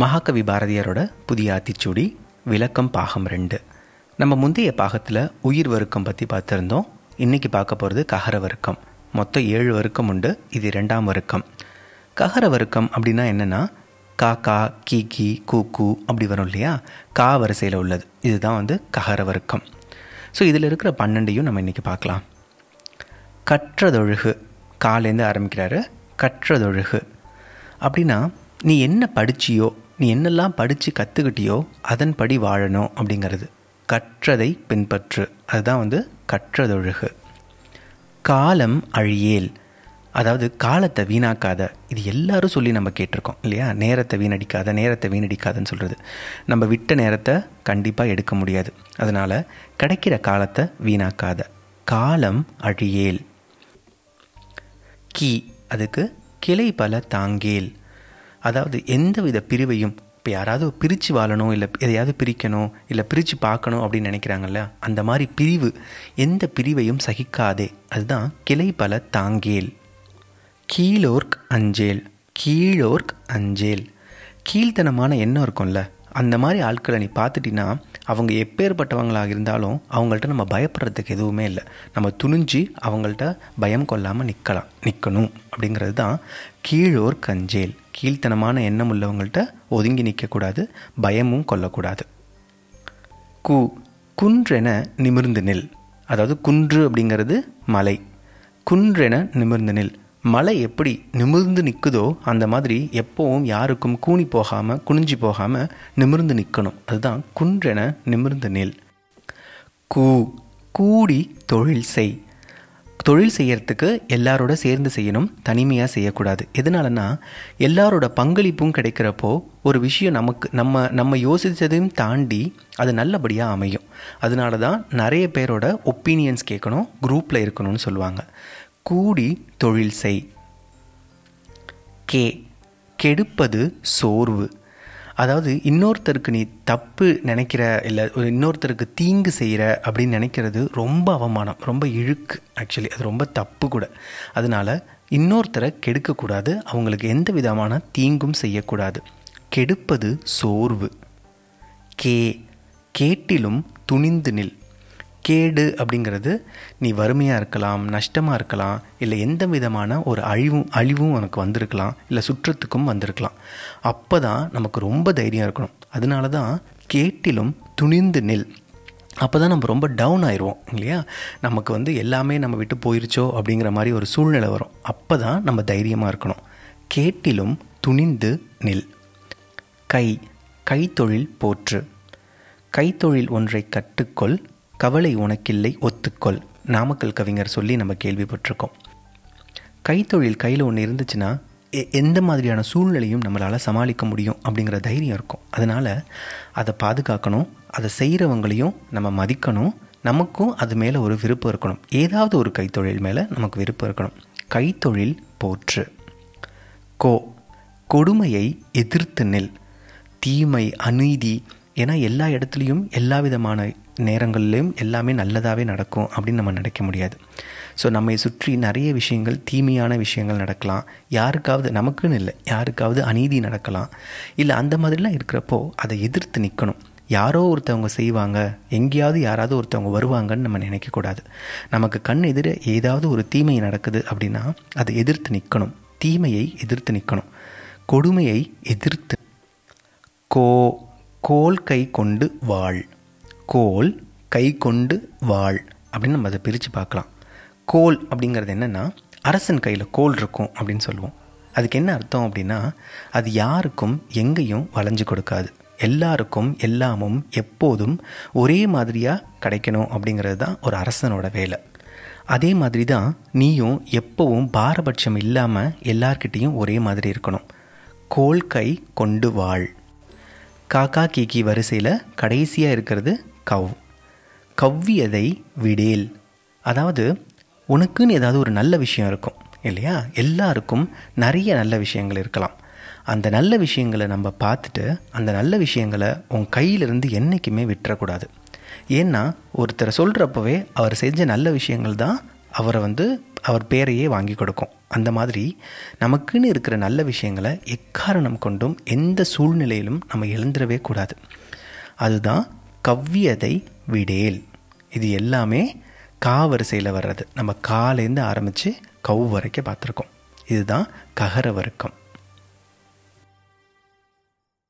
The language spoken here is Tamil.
மகாகவி பாரதியாரோட புதிய ஆத்திச்சூடி விளக்கம் பாகம் ரெண்டு. நம்ம முந்தைய பாகத்தில் உயிர் வருக்கம் பற்றி பார்த்துருந்தோம். இன்றைக்கி பார்க்க போகிறது ககர வர்க்கம் மொத்தம் ஏழு வருக்கம் உண்டு. இது ரெண்டாம் வருக்கம் ககர வர்க்கம் அப்படின்னா என்னென்னா கா கா கீ கி கூ கூ அப்படி வரும் இல்லையா? கா வரிசையில் உள்ளது. இதுதான் வந்து ககர வர்க்கம் ஸோ இதில் இருக்கிற பன்னெண்டையும் நம்ம இன்றைக்கி பார்க்கலாம். கற்றதொழுகு. காலேருந்து ஆரம்பிக்கிறாரு. கற்றதொழுகு. அப்படின்னா நீ என்ன படிச்சியோ நீ என்னெல்லாம் படித்து கற்றுக்கிட்டியோ அதன்படி வாழணும் அப்படிங்கிறது. கற்றதை பின்பற்று. அதுதான் வந்து கற்றதொழுகு. காலம் அழியேல். அதாவது காலத்தை வீணாக்காத. இது எல்லாரும் சொல்லி நம்ம கேட்டிருக்கோம் இல்லையா? நேரத்தை வீணடிக்காத நேரத்தை வீணடிக்காதன்னு சொல்கிறது நம்ம விட்ட நேரத்தை கண்டிப்பாக எடுக்க முடியாது. அதனால் கிடைக்கிற காலத்தை வீணாக்காத. காலம் அழியேல். கீ அதுக்கு கிளை பல தாங்கேல். அதாவது எந்தவித பிரிவையும் இப்போ யாராவது பிரித்து வாழணும் இல்லை எதையாவது பிரிக்கணும் இல்லை பிரித்து பார்க்கணும் அப்படின்னு நினைக்கிறாங்கல்ல அந்த மாதிரி பிரிவு எந்த பிரிவையும் சகிக்காதே. அதுதான் கிளை பல தாங்கேல் கீழோர்க் அஞ்சேல். கீழோர்க் அஞ்சேல். கீழ்த்தனமான எண்ணம் இருக்கும்ல அந்த மாதிரி ஆட்களை நீ பார்த்துட்டின்னா அவங்க எப்பேற்பட்டவங்களாக இருந்தாலும் அவங்கள்ட்ட நம்ம பயப்படுறதுக்கு எதுவுமே இல்லை. நம்ம துணிஞ்சு அவங்கள்ட்ட பயம் கொள்ளாமல் நிற்கலாம் நிற்கணும் அப்படிங்கிறது தான் கீழோர் கஞ்சேல் கீழ்த்தனமான எண்ணம் உள்ளவங்கள்ட்ட ஒதுங்கி நிற்கக்கூடாது பயமும் கொள்ளக்கூடாது. கு குன்றென நிமிர்ந்து நில். அதாவது குன்று அப்படிங்கிறது மலை. குன்றென நிமிர்ந்து நில். மலை எப்படி நிமிர்ந்து நிற்குதோ அந்த மாதிரி எப்போவும் யாருக்கும் கூணி போகாமல் குனிஞ்சு போகாமல் நிமிர்ந்து நிற்கணும் அதுதான் குன்றென நிமிர்ந்து நில். கூ கூடி தொழில் செய். தொழில் செய்யறதுக்கு எல்லாரோட சேர்ந்து செய்யணும் தனிமையாக செய்யக்கூடாது. எதனாலனா எல்லாரோட பங்களிப்பும் கிடைக்கிறப்போ ஒரு விஷயம் நமக்கு நம்ம நம்ம யோசித்ததையும் தாண்டி அது நல்லபடியாக அமையும். அதனால தான் நிறைய பேரோட ஒப்பீனியன்ஸ் கேட்கணும் குரூப்பில் இருக்கணும்னு சொல்லுவாங்க. கூடி தொழில் செய். கே கெடுப்பது சோர்வு. அதாவது இன்னொருத்தருக்கு நீ தப்பு நினைக்கிற இல்லை ஒரு இன்னொருத்தருக்கு தீங்கு செய்கிற அப்படின்னு நினைக்கிறது ரொம்ப அவமானம் ரொம்ப இழுக்கு ஆக்சுவலி அது ரொம்ப தப்பு கூட. அதனால் இன்னொருத்தரை கெடுக்கக்கூடாது அவங்களுக்கு எந்த விதமான தீங்கும் செய்யக்கூடாது. கெடுப்பது சோர்வு. கே கேட்டிலும் துணிந்து நில். கேடு அப்படிங்கிறது நீ வறுமையாக இருக்கலாம் நஷ்டமாக இருக்கலாம் இல்லை எந்த விதமான ஒரு அழிவும் அழிவும் உனக்கு வந்திருக்கலாம் இல்லை சுற்றத்துக்கும் வந்திருக்கலாம். அப்போ தான் நமக்கு ரொம்ப தைரியம் இருக்கணும். அதனால தான் கேட்டிலும் துணிந்து நில். அப்போ தான் நம்ம ரொம்ப டவுன் ஆயிடுவோம் இல்லையா? நமக்கு வந்து எல்லாமே நம்ம விட்டு போயிருச்சோ அப்படிங்கிற மாதிரி ஒரு சூழ்நிலை வரும். அப்போ தான் நம்ம தைரியமாக இருக்கணும். கேட்டிலும் துணிந்து நில். கை கைத்தொழில் போற்று. கைத்தொழில் ஒன்றை கற்றுக்கொள் கவலை உனக்கில்லை ஒத்துக்கொள். நாமக்கல் கவிஞர் சொல்லி நம்ம கேள்விப்பட்டிருக்கோம். கைத்தொழில் கையில் ஒன்று இருந்துச்சுன்னா எந்த மாதிரியான சூழ்நிலையும் நம்மளால் சமாளிக்க முடியும் அப்படிங்கிற தைரியம் இருக்கும். அதனால் அதை பாதுகாக்கணும் அதை செய்கிறவங்களையும் நம்ம மதிக்கணும். நமக்கும் அது மேலே ஒரு விருப்பம் இருக்கணும். ஏதாவது ஒரு கைத்தொழில் மேலே நமக்கு விருப்பம் இருக்கணும். கைத்தொழில் போற்று. கோ கொடுமையை எதிர்த்து நில். தீமை அநீதி ஏன்னா எல்லா இடத்துலையும் எல்லா விதமான நேரங்கள்லேயும் எல்லாமே நல்லதாகவே நடக்கும் அப்படின்னு நம்ம நினைக்க முடியாது. ஸோ நம்மை சுற்றி நிறைய விஷயங்கள் தீமையான விஷயங்கள் நடக்கலாம். யாருக்காவது நமக்குன்னு இல்லை யாருக்காவது அநீதி நடக்கலாம். இல்லை அந்த மாதிரிலாம் இருக்கிறப்போ அதை எதிர்த்து நிற்கணும். யாரோ ஒருத்தவங்க செய்வாங்க எங்கேயாவது யாராவது ஒருத்தவங்க வருவாங்கன்னு நம்ம நினைக்கக்கூடாது நமக்கு கண் எதிர ஏதாவது ஒரு தீமை நடக்குது அப்படின்னா அதை எதிர்த்து நிற்கணும். தீமையை எதிர்த்து நிற்கணும். கொடுமையை எதிர்த்து கோ கோல் கை கொண்டு வாழ். கோல் கை கொண்டு வாழ் அப்படின்னு நம்ம அதை பிரித்து பார்க்கலாம். கோல் அப்படிங்கிறது என்னென்னா அரசன் கையில் கோல் இருக்கும் அப்படின்னு சொல்லுவோம். அதுக்கு என்ன அர்த்தம் அப்படின்னா அது யாருக்கும் எங்கேயும் வளைஞ்சு கொடுக்காது. எல்லாருக்கும் எல்லாமும் எப்போதும் ஒரே மாதிரியாக கிடைக்கணும் அப்படிங்கிறது தான் ஒரு அரசனோட வேலை. அதே மாதிரி தான் நீயும் எப்போவும் பாரபட்சம் இல்லாமல் எல்லார்கிட்டேயும் ஒரே மாதிரி இருக்கணும். கோல் கை கொண்டு வாழ் காக்கா கீக்கி வரிசையில் கடைசியாக இருக்கிறது கவ் கவ்வியதை விடேல். அதாவது உனக்குன்னு ஏதாவது ஒரு நல்ல விஷயம் இருக்கும் இல்லையா? எல்லாருக்கும் நிறைய நல்ல விஷயங்கள் இருக்கலாம். அந்த நல்ல விஷயங்களை நம்ம பார்த்துட்டு அந்த நல்ல விஷயங்களை உன் கையிலிருந்து என்றைக்குமே விட்டுறக்கூடாது. ஏன்னா ஒருத்தரை சொல்கிறப்பவே அவர் செஞ்ச நல்ல விஷயங்கள் தான் அவரை வந்து அவர் பேரையே வாங்கி கொடுக்கும். அந்த மாதிரி நமக்குன்னு இருக்கிற நல்ல விஷயங்களை எக்காரணம் கொண்டும் எந்த சூழ்நிலையிலும் நம்ம எழுந்துடவே கூடாது. அதுதான் கவ்வியதை விடேல். இது எல்லாமே கா வரிசையில் வர்றது. நம்ம காலேருந்து ஆரம்பித்து கவ் வரைக்கும் பார்த்துருக்கோம். இதுதான் ககர வர்க்கம்.